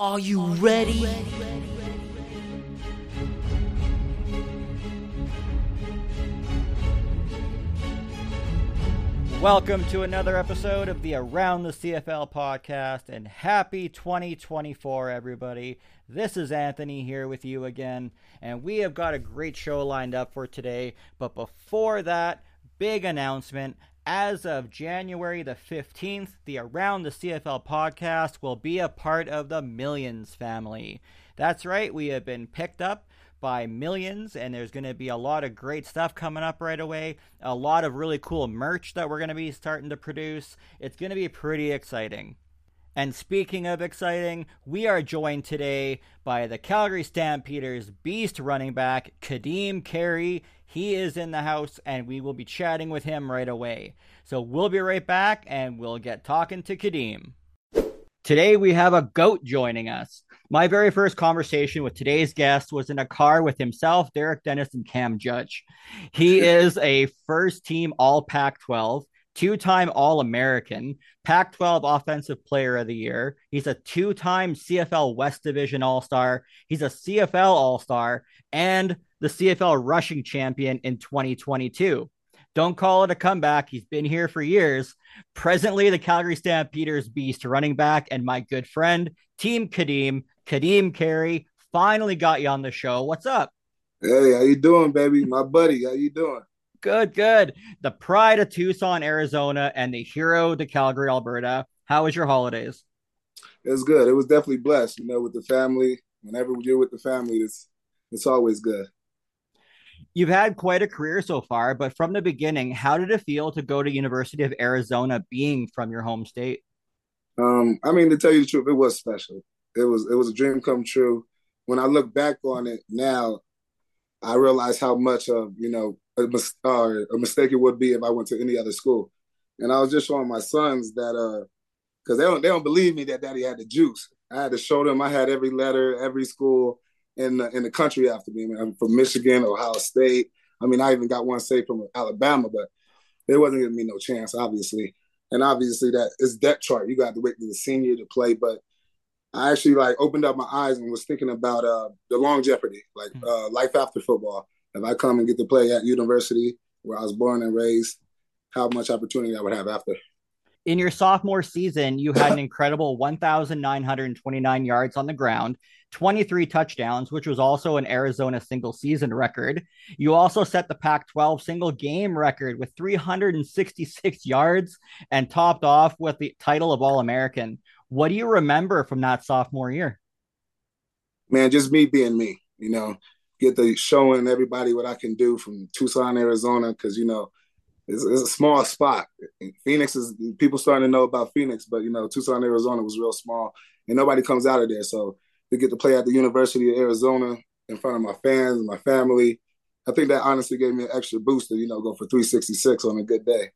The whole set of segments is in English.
Are you ready? Welcome to another episode of the Around the CFL podcast and happy 2024, everybody. This is Anthony here with you again, and we have got a great show lined up for today. But before that, big announcement as of January the 15th, the Around the CFL podcast will be a part of the Millions family. That's right, we have been picked up by Millions, and there's going to be a lot of great stuff coming up right away. A lot of really cool merch that we're going to be starting to produce. It's going to be pretty exciting. And speaking of exciting, we are joined today by the Calgary Stampeders beast running back, Ka'Deem Carey. He is in the house, and we will be chatting with him right away. So we'll be right back, and we'll get talking to Ka'Deem. Today we have a goat joining us. My very first conversation with today's guest was in a car with himself, Derek Dennis, and Cam Judge. He is a first team All Pac 12 two time All American, Pac 12 Offensive Player of the Year. He's a two time CFL West Division All Star. He's a CFL All Star and the CFL Rushing Champion in 2022. Don't call it a comeback. He's been here for years. Presently, the Calgary Stampeders beast running back and my good friend, Team Ka'Deem, Ka'Deem Carey, finally got you on the show. What's up? Hey, how you doing, baby? My buddy, how you doing? Good, good. The pride of Tucson, Arizona, and the hero to Calgary, Alberta. How was your holidays? It was good. It was definitely blessed. You know, with the family. Whenever you're with the family, it's it's always good. You've had quite a career so far, but from the beginning, how did it feel to go to University of Arizona, being from your home state? Um, I mean, to tell you the truth, it was special. It was it was a dream come true. When I look back on it now, I realize how much of you know a, mis- a mistake it would be if I went to any other school. And I was just showing my sons that uh, because they don't they don't believe me that Daddy had the juice. I had to show them I had every letter, every school in the in the country after me. I'm from Michigan, Ohio State. I mean, I even got one say from Alabama, but they wasn't giving me no chance, obviously. And obviously that is depth chart. You got to wait to the senior to play, but I actually like opened up my eyes and was thinking about uh, the long jeopardy, like hmm. uh, life after football. If I come and get to play at university where I was born and raised, how much opportunity I would have after. In your sophomore season, you had an incredible 1,929 yards on the ground, 23 touchdowns, which was also an Arizona single season record. You also set the Pac 12 single game record with 366 yards and topped off with the title of All American. What do you remember from that sophomore year? Man, just me being me, you know, get the showing everybody what I can do from Tucson, Arizona, because, you know, it's, it's, a small spot. Phoenix is people starting to know about Phoenix, but you know, Tucson, Arizona was real small, and nobody comes out of there. So to get to play at the University of Arizona in front of my fans and my family, I think that honestly gave me an extra boost to you know go for 366 on a good day.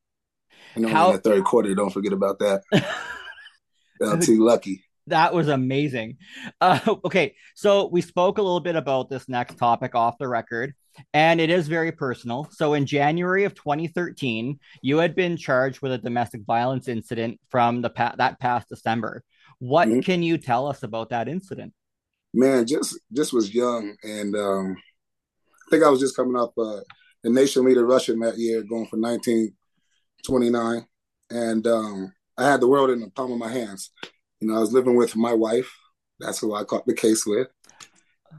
You know, How- in the third quarter, don't forget about that. I'm too lucky. That was amazing. Uh, okay, so we spoke a little bit about this next topic off the record, and it is very personal. So, in January of 2013, you had been charged with a domestic violence incident from the pa- that past December. What mm-hmm. can you tell us about that incident? Man, just just was young, and um, I think I was just coming up uh, the nation leader rushing that year, going for 1929, and um, I had the world in the palm of my hands. You know, I was living with my wife. That's who I caught the case with.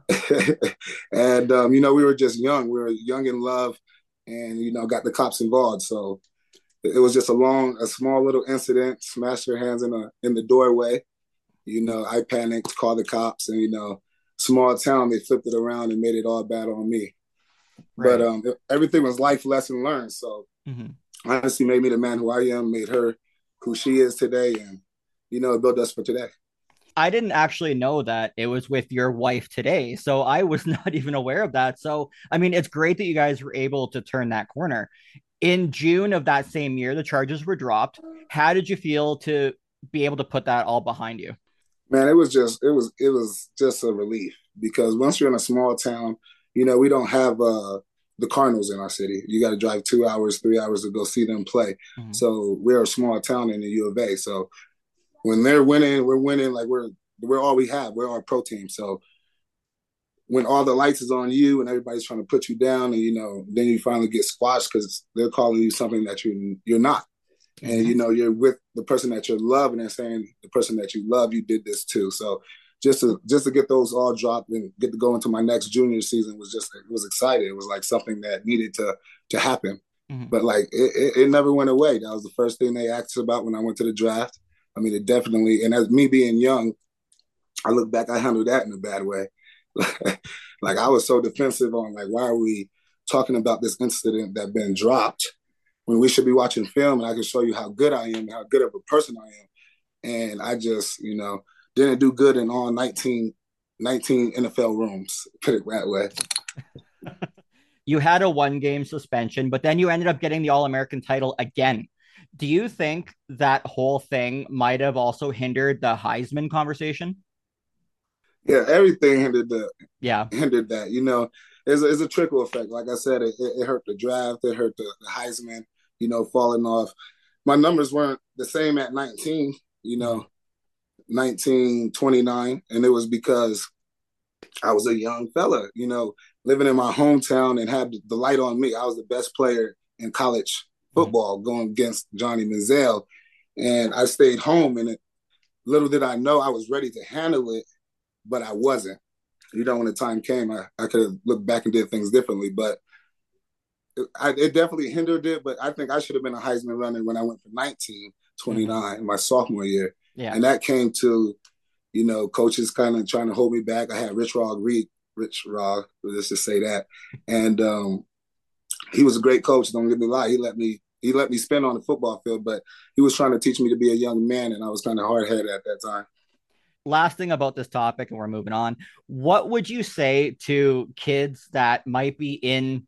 and um, you know, we were just young. We were young in love, and you know, got the cops involved. So it was just a long, a small little incident. Smashed her hands in a in the doorway. You know, I panicked, called the cops, and you know, small town. They flipped it around and made it all bad on me. Right. But um, everything was life lesson learned. So mm-hmm. honestly, made me the man who I am. Made her who she is today, and you know, built us for today. I didn't actually know that it was with your wife today. So I was not even aware of that. So, I mean, it's great that you guys were able to turn that corner. In June of that same year, the charges were dropped. How did you feel to be able to put that all behind you? Man, it was just it was it was just a relief because once you're in a small town, you know, we don't have uh the Cardinals in our city. You got to drive two hours, three hours to go see them play. Mm-hmm. So we're a small town in the U of A. So when they're winning, we're winning like we're we're all we have. We're our pro team. So when all the lights is on you and everybody's trying to put you down, and you know, then you finally get squashed because they're calling you something that you you're not. Mm-hmm. And you know, you're with the person that you love, and they're saying the person that you love, you did this too. So just to just to get those all dropped and get to go into my next junior season was just it was exciting. It was like something that needed to to happen. Mm-hmm. But like it, it, it, never went away. That was the first thing they asked about when I went to the draft. I mean, it definitely. And as me being young, I look back, I handled that in a bad way. like I was so defensive on like, why are we talking about this incident that been dropped when we should be watching film and I can show you how good I am, how good of a person I am. And I just, you know, didn't do good in all 19, 19 NFL rooms, put it that way. you had a one game suspension, but then you ended up getting the All American title again. Do you think that whole thing might have also hindered the Heisman conversation? Yeah, everything hindered the yeah hindered that. You know, it's a, it's a trickle effect. Like I said, it, it hurt the draft, it hurt the, the Heisman. You know, falling off. My numbers weren't the same at 19. You know, 1929, and it was because I was a young fella, you know, living in my hometown and had the light on me. I was the best player in college football going against Johnny Manziel. And I stayed home and it, little did I know I was ready to handle it, but I wasn't. You know, when the time came, I, I could have looked back and did things differently, but it, I, it definitely hindered it. But I think I should have been a Heisman runner when I went for 19, 29, mm-hmm. my sophomore year. Yeah. And that came to, you know, coaches kind of trying to hold me back. I had Rich Rod Reed, Rich Rod, let's just say that. And um, he was a great coach, don't get me lie. He let me he let me spin on the football field, but he was trying to teach me to be a young man, and I was kind of hard headed at that time. Last thing about this topic, and we're moving on. What would you say to kids that might be in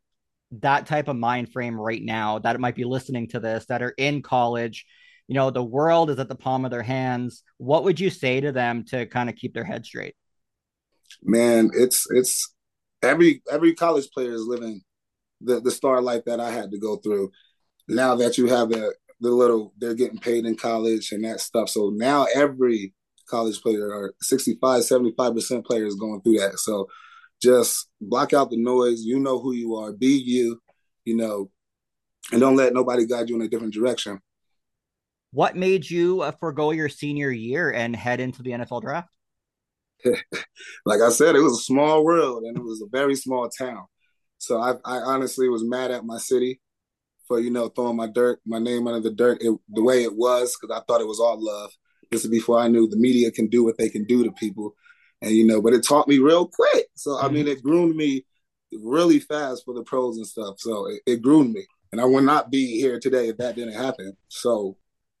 that type of mind frame right now, that might be listening to this, that are in college you know the world is at the palm of their hands what would you say to them to kind of keep their head straight man it's it's every every college player is living the the star life that i had to go through now that you have the the little they're getting paid in college and that stuff. So now every college player or 65 75% players going through that. So just block out the noise. You know who you are. Be you you know and don't let nobody guide you in a different direction. What made you uh, forego your senior year and head into the NFL draft? like I said, it was a small world and it was a very small town. So I, I honestly was mad at my city for you know throwing my dirt, my name under the dirt it, the way it was because I thought it was all love. This is before I knew the media can do what they can do to people, and you know, but it taught me real quick. So mm-hmm. I mean, it groomed me really fast for the pros and stuff. So it, it groomed me, and I would not be here today if that didn't happen. So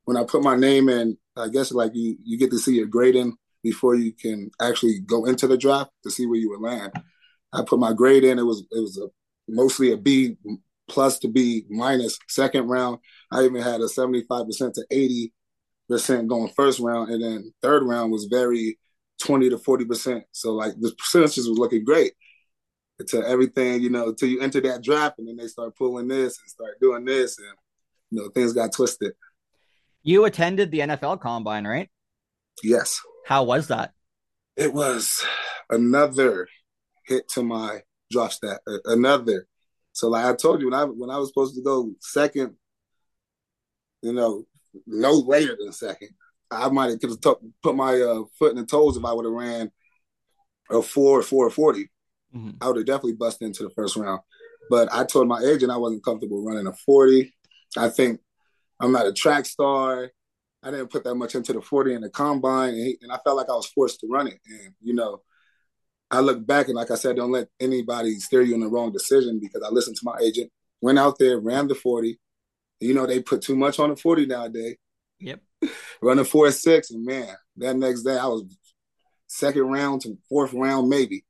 when I put my name in, I guess like you you get to see your grading before you can actually go into the draft to see where you would land. I put my grade in. It was it was a mostly a B plus to be minus second round. I even had a seventy five percent to eighty percent going first round, and then third round was very twenty to forty percent. So like the percentages was looking great until everything, you know, until you enter that draft, and then they start pulling this and start doing this, and you know things got twisted. You attended the NFL combine, right? Yes. How was that? It was another hit to my draft stat. Another. So like I told you when I when I was supposed to go second, you know, no later than second, I might have could have t- put my uh, foot in the toes if I would have ran a four or four forty. Mm-hmm. I would have definitely busted into the first round. But I told my agent I wasn't comfortable running a forty. I think I'm not a track star. I didn't put that much into the 40 in the combine, and, he, and I felt like I was forced to run it. And you know, I look back and like I said, don't let anybody steer you in the wrong decision because I listened to my agent, went out there, ran the 40. You know, they put too much on the 40 nowadays. Yep. Running four six, and man, that next day I was second round to fourth round, maybe.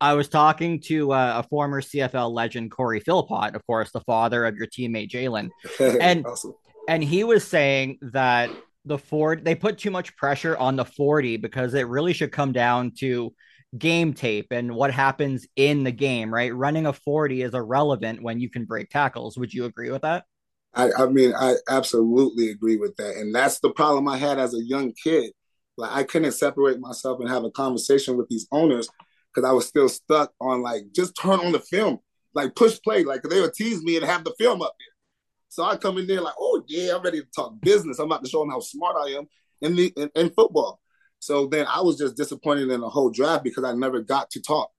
I was talking to uh, a former CFL legend, Cory Philpot, of course, the father of your teammate Jalen, and awesome. and he was saying that the Ford they put too much pressure on the forty because it really should come down to game tape and what happens in the game. Right, running a forty is irrelevant when you can break tackles. Would you agree with that? I, I mean, I absolutely agree with that, and that's the problem I had as a young kid. Like I couldn't separate myself and have a conversation with these owners because I was still stuck on like just turn on the film, like push play, like they would tease me and have the film up there. So I come in there like, oh yeah, I'm ready to talk business. I'm about to show them how smart I am in the in, in football. So then I was just disappointed in the whole draft because I never got to talk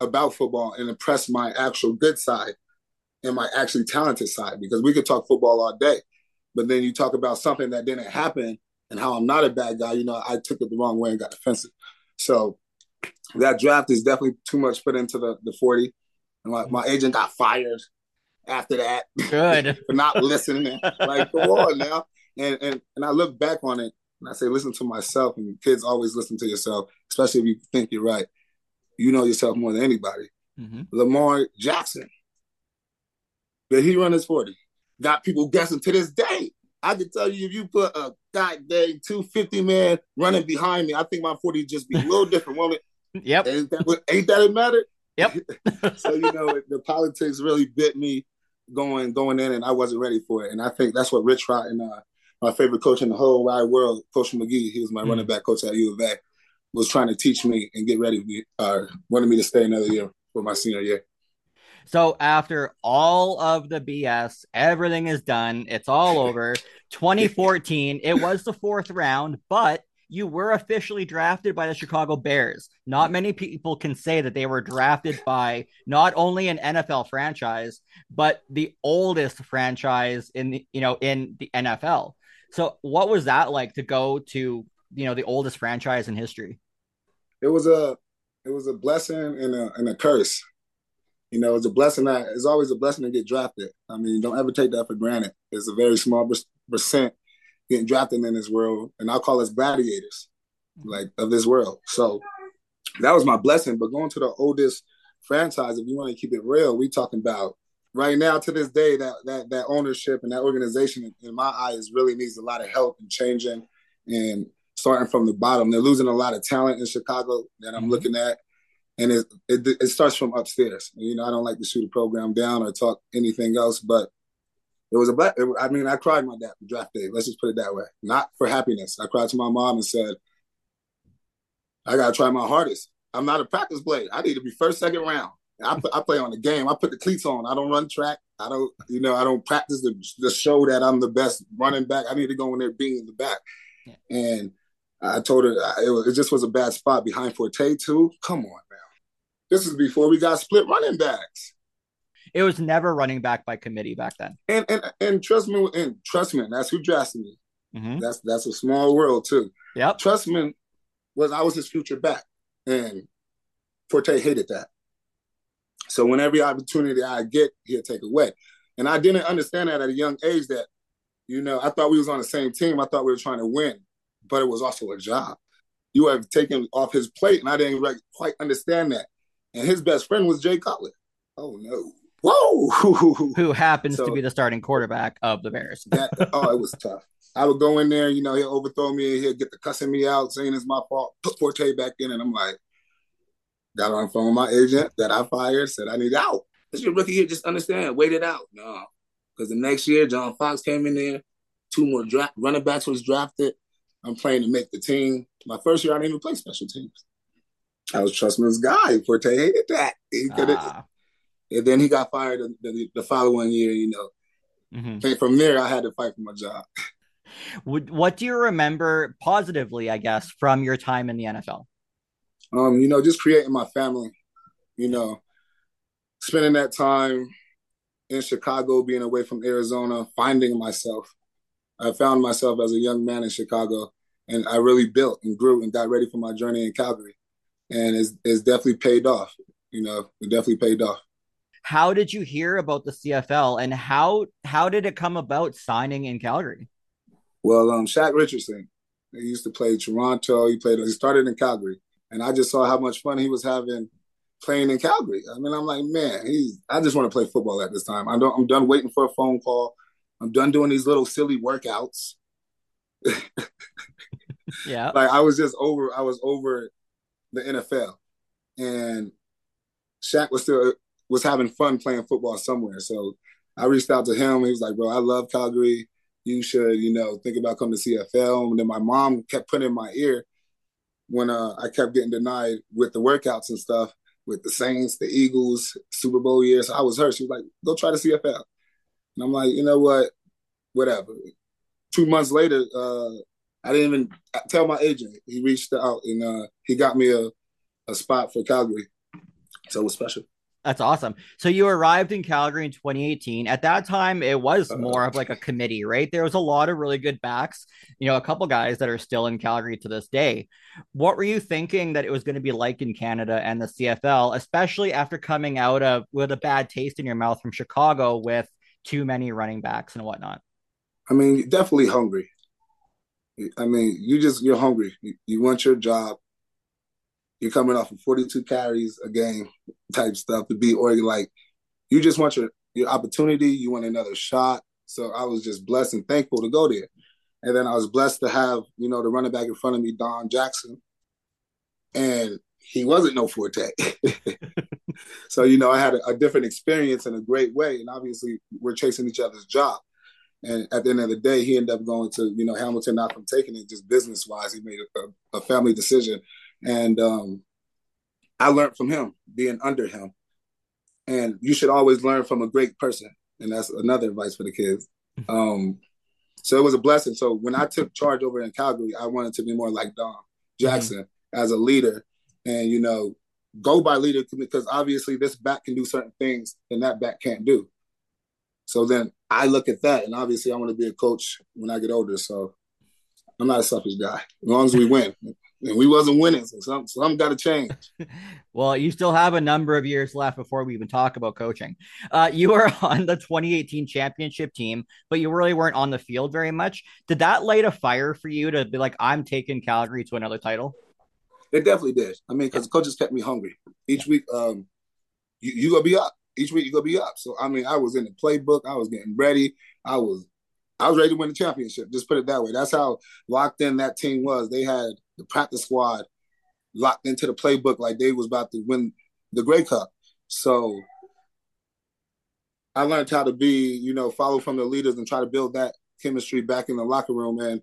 about football and impress my actual good side and my actually talented side because we could talk football all day. But then you talk about something that didn't happen and how I'm not a bad guy, you know, I took it the wrong way and got defensive. So that draft is definitely too much put into the, the 40. And my, my agent got fired after that. Good. for not listening. like, come on now. And, and and I look back on it and I say, listen to myself. And kids always listen to yourself, especially if you think you're right. You know yourself more than anybody. Mm-hmm. Lamar Jackson. Did he run his 40? Got people guessing to this day. I can tell you if you put a goddamn 250 man running behind me, I think my 40 would just be a little different, won't it? Yep. Ain't that, ain't that it matter? Yep. so you know the politics really bit me going going in, and I wasn't ready for it. And I think that's what Rich Rod and uh, my favorite coach in the whole wide world, Coach Magee, he was my mm running back coach at U of A, was trying to teach me and get ready for me, uh, wanted me to stay another year for my senior year. So after all of the BS, everything is done. It's all over. 2014, it was the fourth round, but you were officially drafted by the Chicago Bears. Not many people can say that they were drafted by not only an NFL franchise, but the oldest franchise in the, you know, in the NFL. So what was that like to go to, you know, the oldest franchise in history? It was a it was a blessing and a and a curse. You know, it's a blessing that it's always a blessing to get drafted. I mean, don't ever take that for granted. It's a very small percent getting drafted in this world, and I'll call us gladiators, mm-hmm. like of this world. So that was my blessing. But going to the oldest franchise, if you want to keep it real, we talking about right now to this day that that that ownership and that organization, in my eyes, really needs a lot of help and changing and starting from the bottom. They're losing a lot of talent in Chicago that I'm mm-hmm. looking at. And it, it, it starts from upstairs. You know, I don't like to shoot a program down or talk anything else, but it was a black. I mean, I cried my dad draft day. Let's just put it that way. Not for happiness. I cried to my mom and said, "I gotta try my hardest. I'm not a practice player. I need to be first, second round. I, put, I play on the game. I put the cleats on. I don't run track. I don't, you know, I don't practice the, the show that I'm the best running back. I need to go in there being in the back. Yeah. And I told her it, was, it just was a bad spot behind Forte too. Come on now. This is before we got split running backs. It was never running back by committee back then. And and and trust me, and trust me, that's who drafted me. Mm-hmm. That's that's a small world too. Yep. Trestman was I was his future back, and Forte hated that. So when every opportunity I get, he'll take away. And I didn't understand that at a young age. That you know, I thought we was on the same team. I thought we were trying to win, but it was also a job. You have taken off his plate, and I didn't quite understand that. And his best friend was Jay Cutler. Oh no whoa, who happens so, to be the starting quarterback of the Bears. that, oh, it was tough. I would go in there, you know, he'll overthrow me, he'll get the cussing me out, saying it's my fault, put Forte back in, and I'm like, got on the phone with my agent that I fired, said I need out. This your rookie year, just understand, wait it out. No, because the next year John Fox came in there, two more draft running backs was drafted. I'm playing to make the team. My first year, I didn't even play special teams. I was Trestman's guy. Forte hated that. He could. Ah and then he got fired the, the following year. You know, mm-hmm. from there I had to fight for my job. What do you remember positively, I guess, from your time in the NFL? Um, you know, just creating my family. You know, spending that time in Chicago, being away from Arizona, finding myself. I found myself as a young man in Chicago, and I really built and grew and got ready for my journey in Calgary, and it's, it's definitely paid off. You know, it definitely paid off how did you hear about the CFL and how how did it come about signing in Calgary? Well, um, Shaq Richardson, he used to play Toronto. He played. He started in Calgary, and I just saw how much fun he was having playing in Calgary. I mean, I'm like, man, he's. I just want to play football at this time. I don't. I'm done waiting for a phone call. I'm done doing these little silly workouts. yeah, like I was just over. I was over the NFL, and Shaq was still was having fun playing football somewhere. So I reached out to him. He was like, bro, I love Calgary. you should, you know, think about coming to CFL. And then my mom kept putting in my ear when uh, I kept getting denied with the workouts and stuff with the Saints, the Eagles, Super Bowl years. I was hurt. She was like, go try the CFL. And I'm like, you know what? Whatever. Two months later, uh, I didn't even tell my agent. He reached out and uh, he got me a, a spot for Calgary. So it was special. That's awesome. So you arrived in Calgary in 2018. At that time, it was uh-huh. more of like a committee, right? There was a lot of really good backs, you know, a couple guys that are still in Calgary to this day. What were you thinking that it was going to be like in Canada and the CFL, especially after coming out of with a bad taste in your mouth from Chicago with too many running backs and whatnot? I mean, definitely hungry. I mean, you just you're hungry. You, you want your job you're coming off of 42 carries a game type stuff to be Oregon. Like you just want your your opportunity. You want another shot. So I was just blessed and thankful to go there. And then I was blessed to have you know the running back in front of me, Don Jackson, and he wasn't no forte. so you know I had a, a different experience in a great way, and obviously we're chasing each other's job. And at the end of the day, he ended up going to, you know, Hamilton, not from taking it just business wise. He made a, a family decision and um, I learned from him being under him. And you should always learn from a great person. And that's another advice for the kids. Mm-hmm. Um, so it was a blessing. So when I took charge over in Calgary, I wanted to be more like Don Jackson mm-hmm. as a leader and, you know, go by leader because obviously this back can do certain things and that back can't do. So then I look at that and obviously I want to be a coach when I get older. So I'm not a selfish guy. As long as we win and we wasn't winning, so some some got to change. well, you still have a number of years left before we even talk about coaching. Uh, you were on the 2018 championship team, but you really weren't on the field very much. Did that light a fire for you to be like, I'm taking Calgary to another title? It definitely did. I mean, because the coaches kept me hungry each week. Um, you, you gonna be up each week. You gonna be up. So I mean, I was in the playbook. I was getting ready. I was I was ready to win the championship. Just put it that way. That's how locked in that team was. They had the practice squad locked into the playbook like they was about to win the Grey Cup. So I learned how to be, you know, follow from the leaders and try to build that chemistry back in the locker room. And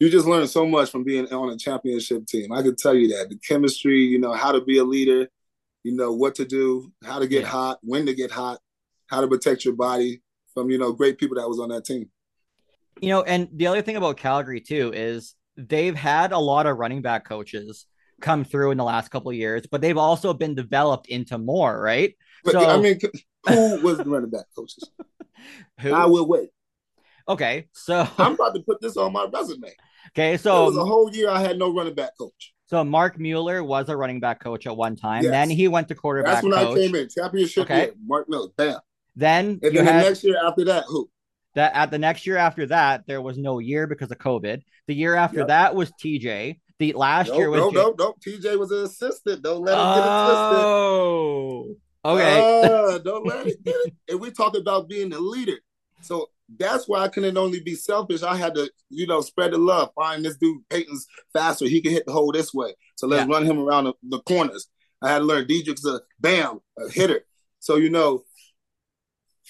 you just learn so much from being on a championship team. I could tell you that the chemistry, you know, how to be a leader, you know, what to do, how to get yeah. hot, when to get hot, how to protect your body from, you know, great people that was on that team. You know, and the other thing about Calgary too is they've had a lot of running back coaches come through in the last couple of years, but they've also been developed into more, right? But, so I mean, who was the running back coaches? who? I will wait. Okay, so I'm about to put this on my resume. Okay, so it was a whole year I had no running back coach. So Marc Mueller was a running back coach at one time. Yes. Then he went to quarterback. That's when coach. I came in. Championship okay. year. Marc Mueller. Bam. Then and then had, the next year after that, who? That at the next year after that, there was no year because of COVID. The year after yep. that was TJ. The last nope, year was no, no, no. TJ was an assistant. Don't let him oh, get it twisted. Oh, okay. Uh, don't let it get it. And we talk about being the leader. So that's why I couldn't only be selfish. I had to, you know, spread the love. Find this dude Peyton's faster. He can hit the hole this way. So let's yeah. run him around the, the, corners. I had to learn Dedrick's a bam, a hitter. So you know,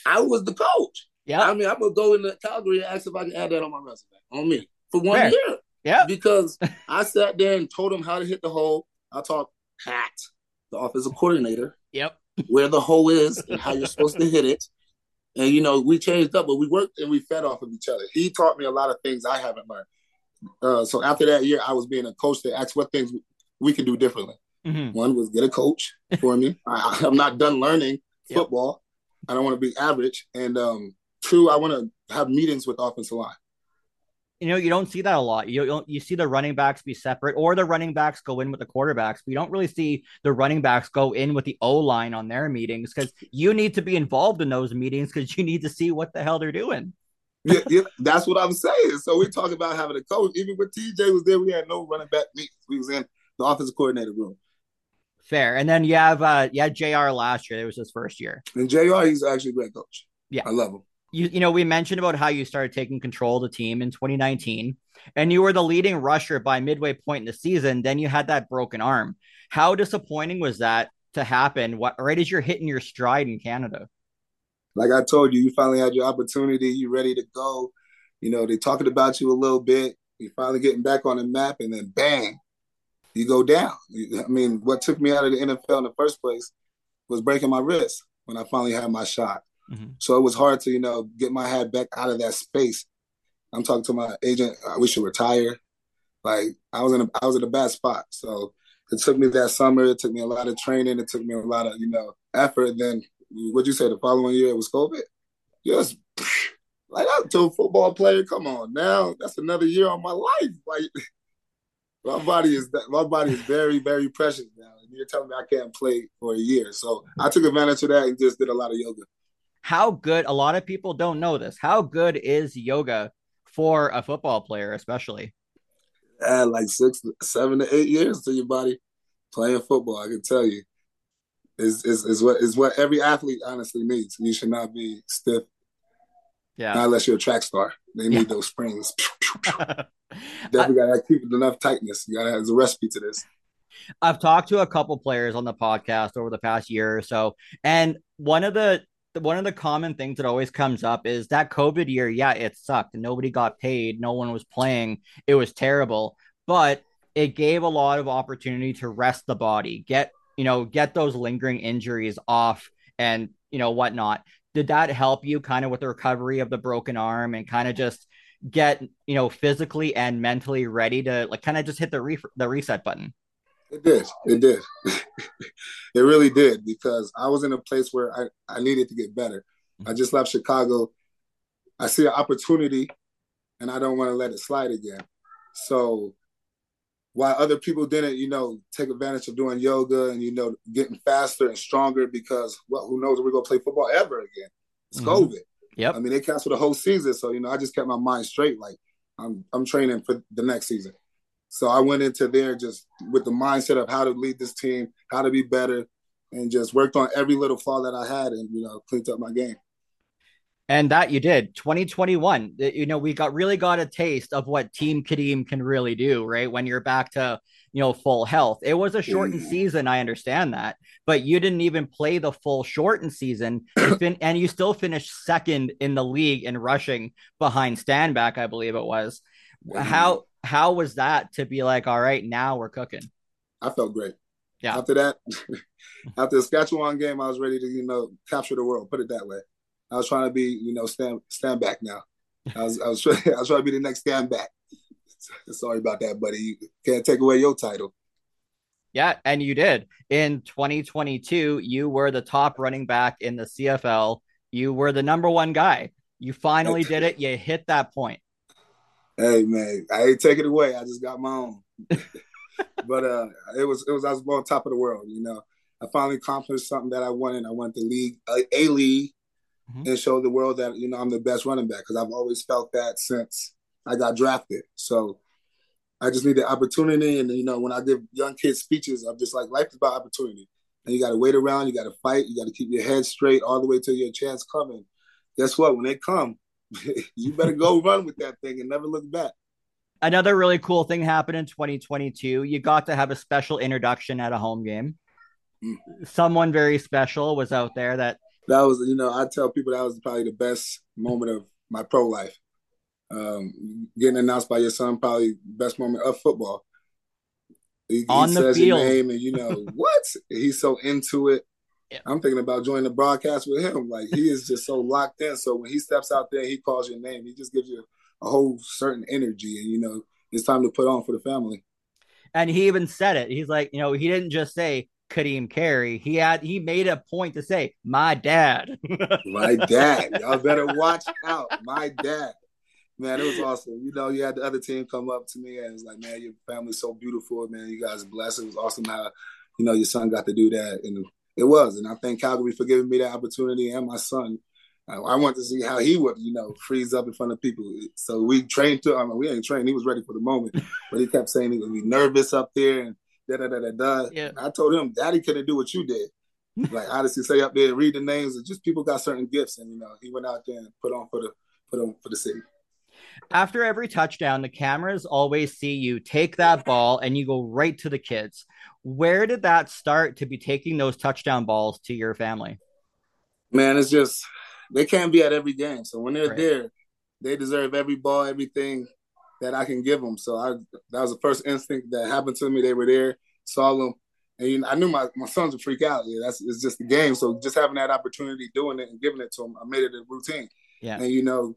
I was the coach. Yeah. I mean, I'm gonna go into Calgary and ask if I can add that on my resume on me for one Fair. year. Yeah. Because I sat there and told him how to hit the hole. I taught Pat, the offensive coordinator. Yep. Where the hole is and how you're supposed to hit it. And you know, we changed up, but we worked and we fed off of each other. He taught me a lot of things I haven't learned. Uh, so after that year, I was being a coach to ask what things we could do differently. Mm-hmm. One was get a coach for me. I, am not done learning football. I don't want to be average. And um, two, I want to have meetings with offensive line. You know, you don't see that a lot. You you see the running backs be separate, or the running backs go in with the quarterbacks. We don't really see the running backs go in with the O line on their meetings because you need to be involved in those meetings because you need to see what the hell they're doing. yeah, yeah, that's what I'm saying. So we talk about having a coach. Even when TJ was there, we had no running back meetings. We was in the offensive coordinator room. Fair. And then you have uh had JR last year. It was his first year. And JR, he's actually a great coach. Yeah. I love him you you know we mentioned about how you started taking control of the team in 2019 and you were the leading rusher by midway point in the season then you had that broken arm how disappointing was that to happen what right as you're hitting your stride in canada like i told you you finally had your opportunity you ready to go You know, they talking about you a little bit. You're finally getting back on the map, and then bang, you go down. I mean, what took me out of the NFL in the first place was breaking my wrist when I finally had my shot. Mm-hmm. So it was hard to, you know, get my head back out of that space. I'm talking to my agent. I We should retire. Like I was in a I was in a bad spot. So it took me that summer. It took me a lot of training. It took me a lot of you know effort. And then what'd you say? The following year it was COVID. Yes, like I'm a football player. Come on now, that's another year of my life. Like my body is my body is very very precious now. And you're telling me I can't play for a year, so I took advantage of that and just did a lot of yoga. How good? A lot of people don't know this. How good is yoga for a football player, especially? Add like six, seven to eight years to your body playing football. I can tell you, is is is what is what every athlete honestly needs. You should not be stiff. Yeah. Not unless you're a track star. They need yeah. those springs. Definitely got to keep it enough tightness. You got to have a recipe to this. I've talked to a couple players on the podcast over the past year or so, and one of the one of the common things that always comes up is that COVID year. Yeah, it sucked. Nobody got paid. No one was playing. It was terrible, but it gave a lot of opportunity to rest the body, get you know, get those lingering injuries off, and you know whatnot. Did that help you kind of with the recovery of the broken arm and kind of just get you know physically and mentally ready to like kind of just hit the re- the reset button? It did. It did. it really did because I was in a place where I, I needed to get better. I just left Chicago. I see an opportunity and I don't want to let it slide again. So while other people didn't, you know, take advantage of doing yoga and, you know, getting faster and stronger because, well, who knows if we're going to play football ever again. It's mm-hmm. COVID. Yep. I mean, they canceled the whole season. So, you know, I just kept my mind straight. Like, I'm, I'm training for the next season. So I went into there just with the mindset of how to lead this team, how to be better, and just worked on every little flaw that I had and, you know, cleaned up my game. And that you did. 2021, you know, we got really got a taste of what Team Ka'Deem can really do, right? When you're back to, you know, full health. It was a shortened mm. season, I understand that, but you didn't even play the full shortened season, and you still finished second in the league in rushing behind Stanback, I believe it was. Mm. How how was that to be like, all right, now we're cooking? I felt great. Yeah. After that, after the Saskatchewan game, I was ready to, you know, capture the world. Put it that way. I was trying to be, you know, stand Stanback now. I was I was trying, I was trying to be the next Stanback. Sorry about that, buddy. You can't take away your title. Yeah, and you did. In 2022, you were the top running back in the CFL. You were the number one guy. You finally did it. You hit that point. Hey man, I ain't taking it away. I just got my own. but uh it was it was I was on top of the world, you know. I finally accomplished something that I wanted. I went to league a, a league mm-hmm. and show the world that you know I'm the best running back because I've always felt that since I got drafted. So I just need the opportunity, and you know when I give young kids speeches, I'm just like life is about opportunity, and you got to wait around, you got to fight, you got to keep your head straight all the way till your chance coming. Guess what? When they come, you better go run with that thing and never look back. Another really cool thing happened in 2022. You got to have a special introduction at a home game. Mm. Someone very special was out there that that was, you know, I tell people that was probably the best moment of my pro life. Um, getting announced by your son, probably best moment of football. He, On he the says field. your name, and you know what? He's so into it. Yeah. I'm thinking about joining the broadcast with him. Like he is just so locked in. So when he steps out there, he calls your name. He just gives you a whole certain energy, and you know it's time to put on for the family. And he even said it. He's like, you know, he didn't just say, Ka'Deem Carey, he had he made a point to say, "My dad." my dad. Y'all better watch out. My dad. Man, it was awesome. You know, you had the other team come up to me and was like, "Man, your family's so beautiful, man. You guys blessed." It was awesome how you know your son got to do that, and it was. And I thank Calgary for giving me that opportunity and my son. I, I want to see how he would, you know, freeze up in front of people. So we trained to. I mean, we ain't trained. He was ready for the moment, but he kept saying he would be nervous up there and da da da da da. Yeah. I told him, Daddy couldn't do what you did. like honestly, stay up there, read the names, and just people got certain gifts, and you know, he went out there and put on for the put on for the city. After every touchdown, the cameras always see you take that ball and you go right to the kids. Where did that start to be taking those touchdown balls to your family? Man, it's just they can't be at every game. So when they're right. there, they deserve every ball, everything that I can give them. So I that was the first instinct that happened to me. They were there, saw them, and you know, I knew my, my sons would freak out. Yeah, that's it's just the game. So just having that opportunity, doing it and giving it to them, I made it a routine. Yeah. And you know,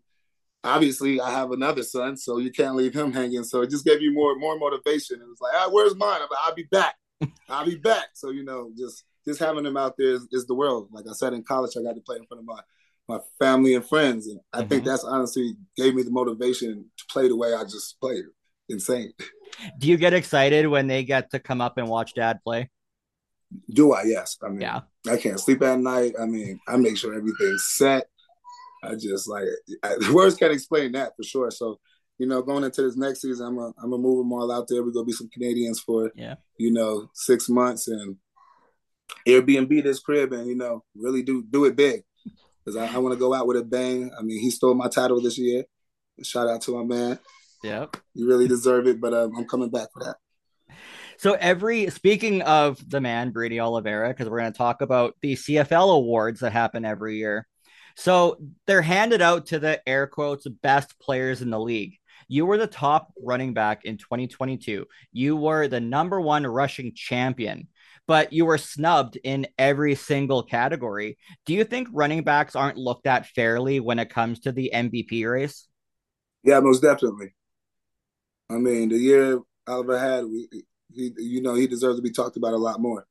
obviously I have another son, so you can't leave him hanging. So it just gave you more more motivation. It was like, ah, where's mine? Like, I'll be back. I'll be back. So you know, just just having them out there is, is, the world. Like I said in college, I got to play in front of my my family and friends, and I mm-hmm. think that's honestly gave me the motivation to play the way I just played. Insane. Do you get excited when they get to come up and watch Dad play? Do I? Yes. I mean, yeah. I can't sleep at night. I mean, I make sure everything's set. I just like I, words can't explain that for sure. So, you know, going into this next season, I'm a, I'm gonna move them all out there. We're gonna be some Canadians for yeah, you know, six months and Airbnb this crib and you know really do do it big because I, I want to go out with a bang. I mean, he stole my title this year. Shout out to my man. Yep, you really deserve it, but um, I'm coming back for that. So every speaking of the man Brady Oliveira, because we're going to talk about the CFL awards that happen every year. So they're handed out to the air quotes best players in the league. You were the top running back in 2022. You were the number one rushing champion, but you were snubbed in every single category. Do you think running backs aren't looked at fairly when it comes to the MVP race? Yeah, most definitely. I mean, the year Oliver had, we, he, you know, he deserves to be talked about a lot more.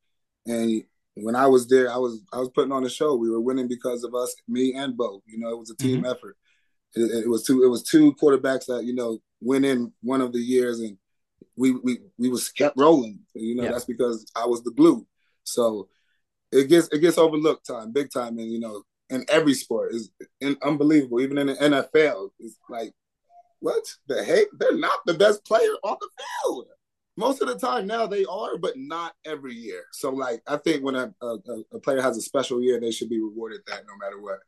And when I was there, I was I was putting on a show. We were winning because of us, me and Bo. You know, it was a team mm-hmm. effort. It, it, was two it was two quarterbacks that you know went in one of the years, and we we we was kept rolling. You know, yeah. that's because I was the glue. So it gets it gets overlooked time, big time, and you know, in every sport is unbelievable. Even in the NFL, it's like, what the heck? They're not the best player on the field most of the time now they are, but not every year. So like I think when a, a, a player has a special year, they should be rewarded that no matter what.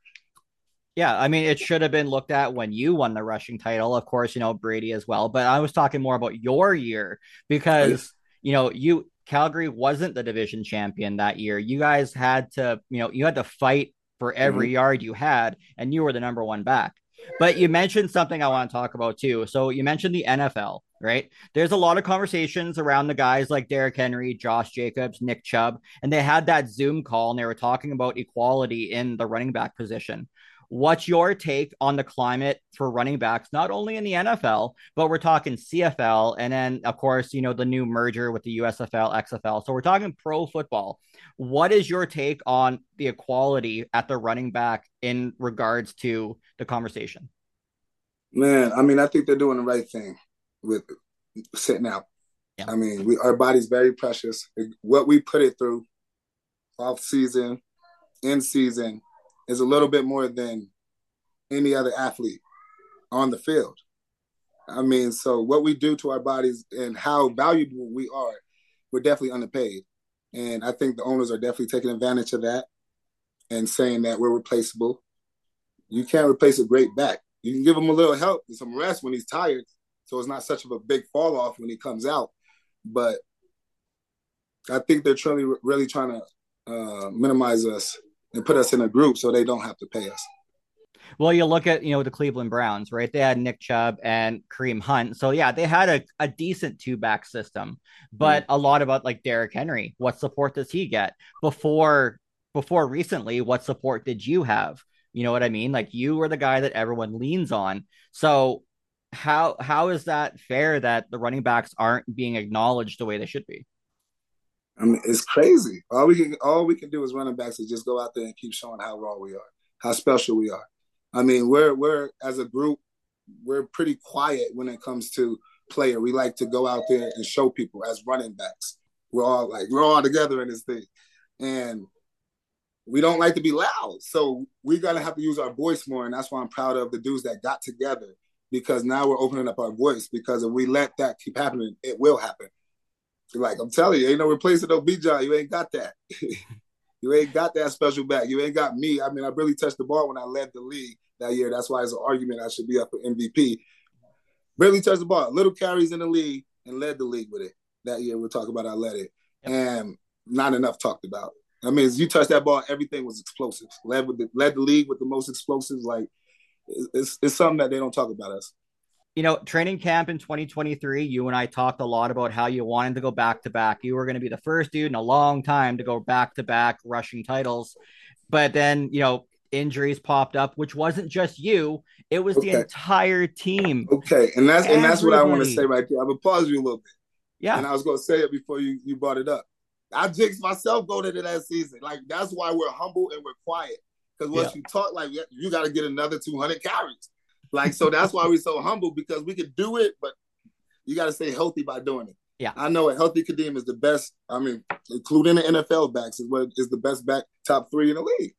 Yeah, I mean, it should have been looked at when you won the rushing title. Of course, you know Brady as well, but I was talking more about your year because you know you Calgary wasn't the division champion that year. You guys had to, you know, you had to fight for every mm-hmm. yard you had, and you were the number one back. But you mentioned something I want to talk about too. So you mentioned the NFL, right? There's a lot of conversations around the guys like Derrick Henry, Josh Jacobs, Nick Chubb, and they had that Zoom call and they were talking about equality in the running back position. What's your take on the climate for running backs, not only in the NFL, but we're talking CFL, and then of course, you know, the new merger with the USFL, XFL. So we're talking pro football. What is your take on the equality at the running back in regards to the conversation? Man, I mean, I think they're doing the right thing with sitting out. Yeah. I mean, we our body's very precious. What we put it through off season, in season, is a little bit more than any other athlete on the field. I mean, so what we do to our bodies and how valuable we are, we're definitely underpaid. And I think the owners are definitely taking advantage of that and saying that we're replaceable. You can't replace a great back. You can give him a little help and some rest when he's tired, so it's not such of a big fall off when he comes out. But I think they're truly really trying to uh, minimize us and put us in a group so they don't have to pay us. Well, you look at you know the Cleveland Browns, right? They had Nick Chubb and Kareem Hunt, so yeah, they had a, a decent two back system. But mm. a lot about like Derrick Henry, what support does he get before before recently? What support did you have? You know what I mean? Like you were the guy that everyone leans on. So how how is that fair that the running backs aren't being acknowledged the way they should be? I mean, it's crazy. All we can all we can do as running backs is just go out there and keep showing how raw we are, how special we are. I mean, we're we're as a group, we're pretty quiet when it comes to player. We like to go out there and show people as running backs. We're all like we're all together in this thing, and we don't like to be loud. So we gotta have to use our voice more, and that's why I'm proud of the dudes that got together because now we're opening up our voice. Because if we let that keep happening, it will happen. Like I'm telling you, ain't no replacing no Bijan. You ain't got that. you ain't got that special back. You ain't got me. I mean, I really touched the ball when I led the league that year. That's why it's an argument I should be up for MVP. Really touched the ball. Little carries in the league and led the league with it. That year we'll talk about I led it. Yep. And not enough talked about. I mean, as you touched that ball, everything was explosive. Led with the led the league with the most explosives. Like it's it's something that they don't talk about us. You know, training camp in 2023, you and I talked a lot about how you wanted to go back to back. You were going to be the first dude in a long time to go back to back rushing titles. But then, you know, injuries popped up, which wasn't just you, it was okay. the entire team. Okay. And that's Everybody. and that's what I want to say right there. I'm gonna pause you a little bit. Yeah. And I was gonna say it before you, you brought it up. I jinxed myself going into that season. Like that's why we're humble and we're quiet. Because once yeah. you talk like you got to get another 200 carries. Like so that's why we're so humble because we could do it, but you got to stay healthy by doing it. Yeah, I know a healthy Ka'Deem is the best. I mean, including the NFL backs is what is the best back top three in the league.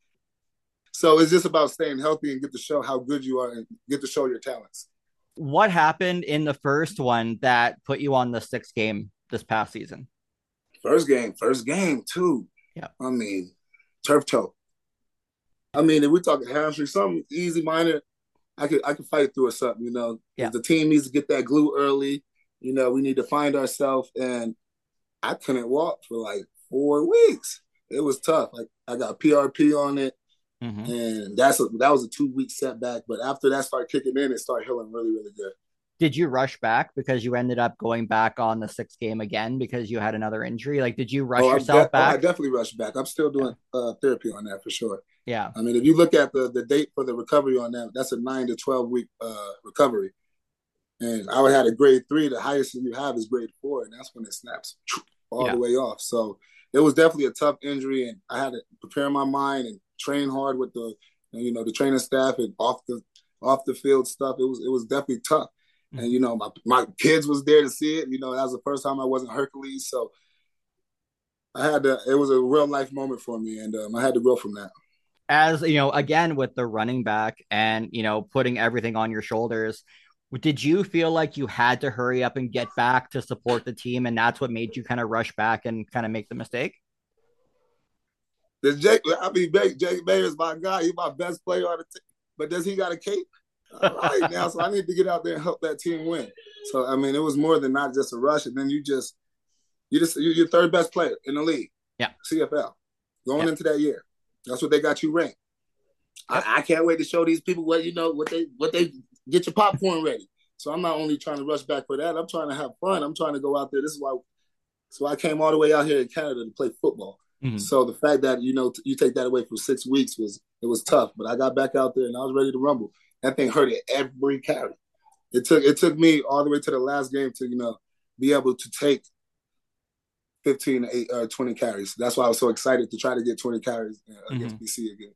So it's just about staying healthy and get to show how good you are and get to show your talents. What happened in the first one that put you on the sixth game this past season? First game, first game too. Yeah. I mean, turf toe. I mean, if we're talking hamstring, something easy minor, I could I could fight through or something, you know. Yeah. The team needs to get that glue early. You know, we need to find ourselves and I couldn't walk for like four weeks. It was tough. Like I got PRP on it. Mm-hmm. And that's a, that was a two week setback. But after that started kicking in, it started healing really, really good. Did you rush back because you ended up going back on the sixth game again because you had another injury? Like, did you rush oh, yourself de- back? Oh, I definitely rushed back. I'm still doing uh, therapy on that for sure. Yeah. I mean, if you look at the the date for the recovery on that, that's a nine to twelve week uh, recovery. And I would had a grade three. The highest you have is grade four, and that's when it snaps all yeah. the way off. So it was definitely a tough injury, and I had to prepare my mind and train hard with the you know the training staff and off the off the field stuff. It was it was definitely tough. And you know, my my kids was there to see it. You know, that was the first time I wasn't Hercules, so I had to. It was a real life moment for me, and um, I had to grow from that. As you know, again with the running back and you know putting everything on your shoulders, did you feel like you had to hurry up and get back to support the team, and that's what made you kind of rush back and kind of make the mistake? Does Jake? I mean, Jake is my guy. He's my best player on the team. But does he got a cape? All right now, so I need to get out there and help that team win. So I mean, it was more than not just a rush, and then you just you just you're third best player in the league. Yeah, CFL going yeah. into that year. That's what they got you ranked. I, I, can't wait to show these people what you know what they what they get your popcorn ready. So I'm not only trying to rush back for that. I'm trying to have fun. I'm trying to go out there. This is why. So I came all the way out here in Canada to play football. Mm-hmm. So the fact that you know you take that away for six weeks was it was tough. But I got back out there and I was ready to rumble. That thing hurt at every carry. It took it took me all the way to the last game to you know be able to take 15 8 or uh, 20 carries. That's why I was so excited to try to get 20 carries uh, against mm-hmm. BC again.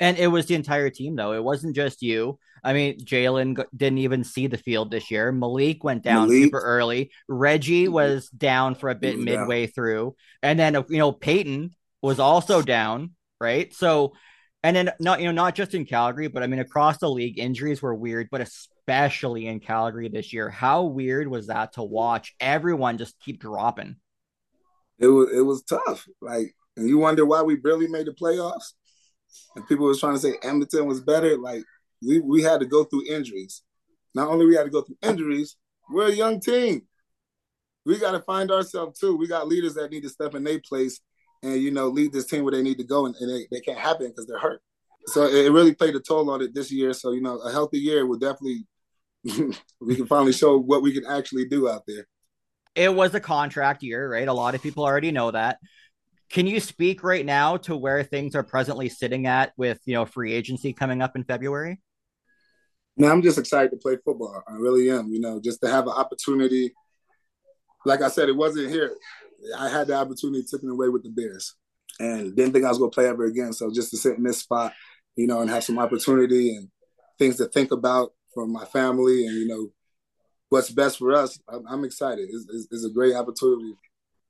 And it was the entire team, though. It wasn't just you. I mean, Jalen didn't even see the field this year. Malik went down Malik. super early. Reggie mm-hmm. was down for a bit midway down. through, and then you know Peyton was also down. Right, so and then not you know not just in Calgary, but I mean across the league, injuries were weird, but especially in Calgary this year. How weird was that to watch everyone just keep dropping? It was it was tough. Like, and you wonder why we barely made the playoffs. And people was trying to say Edmonton was better. Like, we we had to go through injuries. Not only we had to go through injuries, we're a young team. We got to find ourselves too. We got leaders that need to step in their place and you know lead this team where they need to go, and, and they, they can't happen because they're hurt. So it really played a toll on it this year. So you know, a healthy year will definitely we can finally show what we can actually do out there. It was a contract year, right? A lot of people already know that. Can you speak right now to where things are presently sitting at with you know free agency coming up in February? No, I'm just excited to play football. I really am. You know, just to have an opportunity. Like I said, it wasn't here. I had the opportunity taken away with the Bears, and didn't think I was going to play ever again. So just to sit in this spot, you know, and have some opportunity and things to think about for my family, and you know, what's best for us. I'm, I'm excited. It's, it's, it's, a great opportunity.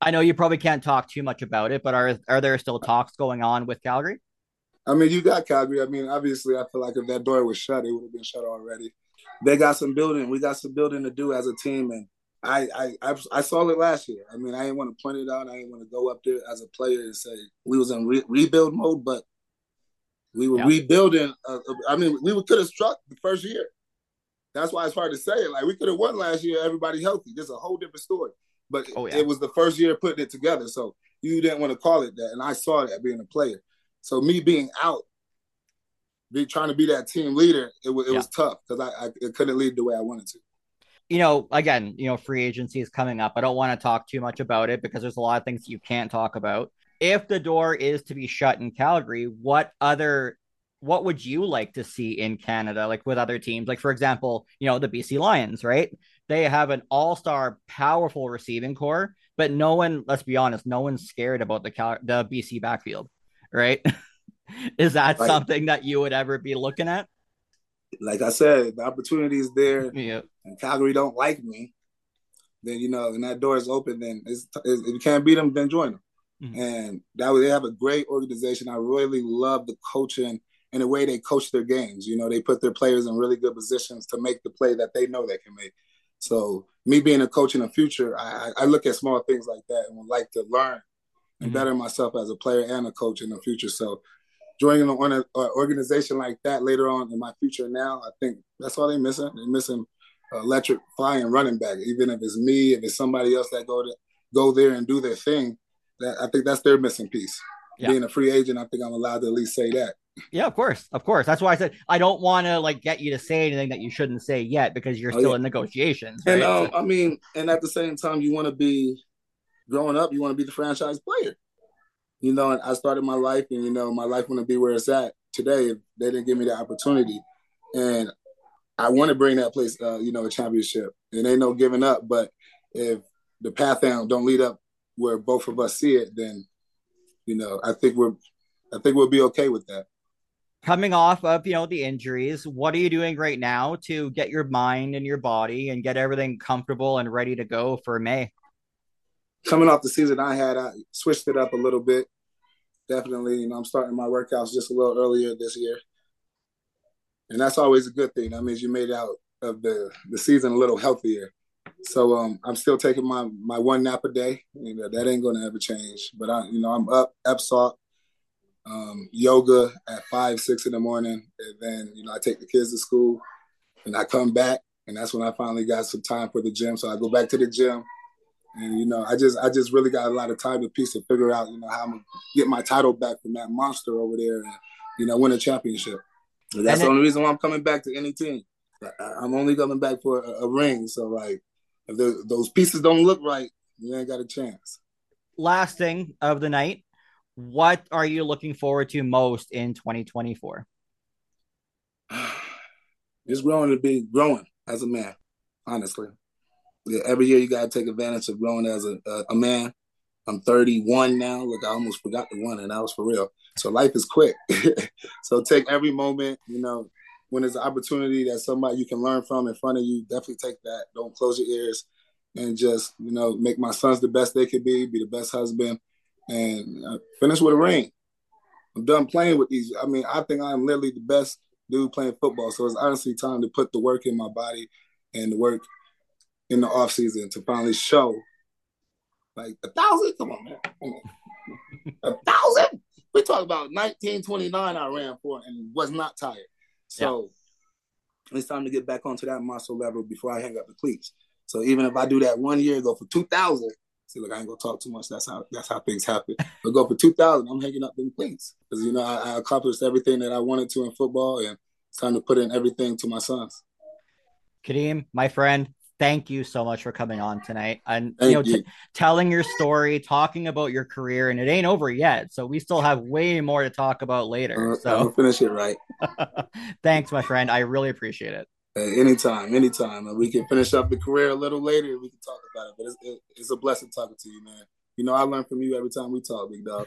I know you probably can't talk too much about it, but are are there still talks going on with Calgary? I mean, you got Calgary. I mean, obviously, I feel like if that door was shut, it would have been shut already. They got some building. We got some building to do as a team, and I, I I saw it last year. I mean, I didn't want to point it out. I didn't want to go up there as a player and say we was in re- rebuild mode, but we were rebuilding. Uh, uh, I mean, we could have struck the first year. That's why it's hard to say it. Like we could have won last year, everybody healthy. Just a whole different story. But oh, yeah. it was the first year putting it together, so you didn't want to call it that, and I saw that being a player. So me being out, be trying to be that team leader, it, it yeah. was tough because I, I it couldn't lead the way I wanted to. You know, again, you know, free agency is coming up. I don't want to talk too much about it because there's a lot of things you can't talk about. If the door is to be shut in Calgary, what other what would you like to see in Canada, like with other teams? Like, for example, you know, the BC Lions, right? They have an all star, powerful receiving corps, but no one, let's be honest, no one's scared about the, Cal- the BC backfield, right? is that like, something that you would ever be looking at? Like I said, the opportunity is there. Yeah. And Calgary don't like me. Then you know, and that door is open. Then it's, it's, if you can't beat them, then join them. Mm-hmm. And that was they have a great organization. I really love the coaching and the way they coach their games. You know, they put their players in really good positions to make the play that they know they can make. So me being a coach in the future, I, I look at small things like that and would like to learn and mm-hmm. better myself as a player and a coach in the future. So joining an an organization like that later on in my future now, I think that's all they're missing. They're missing electric flying running back. Even if it's me, if it's somebody else that go to go there and do their thing, that I think that's their missing piece. Yeah. Being a free agent, I think I'm allowed to at least say that. Yeah, of course, of course. That's why I said I don't want to like get you to say anything that you shouldn't say yet because you're oh, still yeah. in negotiations. Right? And um, I mean, and at the same time, you want to be growing up. You want to be the franchise player you know, and I started my life, and you know, my life wouldn't be where it's at today if they didn't give me the opportunity. And I want to bring that place, uh, you know, a championship. And ain't no giving up, but if the path down don't lead up where both of us see it, then you know, I think we're, I think we'll be okay with that. Coming off of you know the injuries, what are you doing right now to get your mind and your body and get everything comfortable and ready to go for May? coming off the season I had, I switched it up a little bit. Definitely, you know, I'm starting my workouts just a little earlier this year, and that's always a good thing. That means you made out of the the season a little healthier. So um, I'm still taking my my one nap a day. You know, that ain't gonna ever change. But I, you know, I'm up, Epsalt, um, yoga at five, six in the morning, and then you know I take the kids to school, and I come back, and that's when I finally got some time for the gym. So I go back to the gym and you know, I just I just really got a lot of time and peace to figure out, you know, how I'm gonna get my title back from that monster over there and, you know, win a championship. And that's and the only reason why I'm coming back to any team. I'm only coming back for a, a ring. So like if those pieces don't look right, you ain't got a chance. Last thing of the night, what are you looking forward to most in 2024? Just growing to be growing as a man, honestly Yeah, every year you got to take advantage of growing as a, a, a, man. I'm 31 now. Look, I almost forgot the one, and that was for real. So life is quick. so take every moment. You know, when there's an opportunity that somebody you can learn from in front of you, definitely take that. Don't close your ears, and just you know make my sons the best they could be. Be the best husband, and uh, finish with a ring. I'm done playing with these. I mean, I think I'm literally the best dude playing football. So it's honestly time to put the work in my body and the work in the off season to finally show like a thousand. Come on, man, a thousand. We talk about 1929. I ran for and was not tired. So yeah. it's time to get back onto that muscle level before I hang up the cleats. So even if I do that one year, ago for two thousand. See, look, I ain't gonna talk too much. That's how that's how things happen. But go for two thousand. I'm hanging up them cleats because you know I, I accomplished everything that I wanted to in football, and it's time to put in everything to my sons. Ka'Deem, my friend, thank you so much for coming on tonight and you know t- telling your story talking about your career and it ain't over yet. So we still have way more to talk about later. Uh, so I'll finish it right. Thanks my friend. I really appreciate it. Anytime anytime. We can finish up the career a little later we can talk about it but it's, it, it's a blessing talking to you man. You know i learn from you every time we talk big dog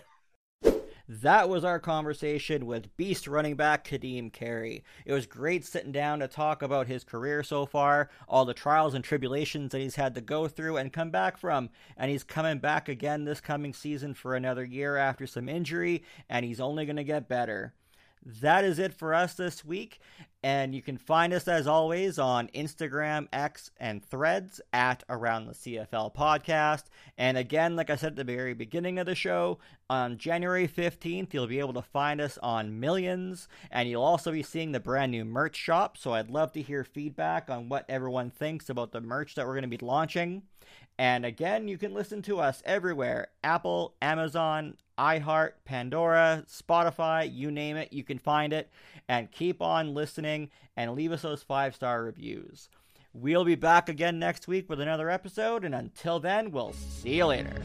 that was our conversation with Beast running back Ka'Deem Carey. It was great sitting down to talk about his career so far, all the trials and tribulations that he's had to go through and come back from. And he's coming back again this coming season for another year after some injury, and he's only going to get better that is it for us this week. And you can find us as always on Instagram, X, and threads at Around the CFL Podcast. And again, like I said at the very beginning of the show, on January 15th, you'll be able to find us on Millions. And you'll also be seeing the brand new merch shop. So I'd love to hear feedback on what everyone thinks about the merch that we're going to be launching. And again, you can listen to us everywhere Apple, Amazon, iHeart, Pandora, Spotify, you name it, you can find it. And keep on listening and leave us those five star reviews. We'll be back again next week with another episode, and until then, we'll see you later.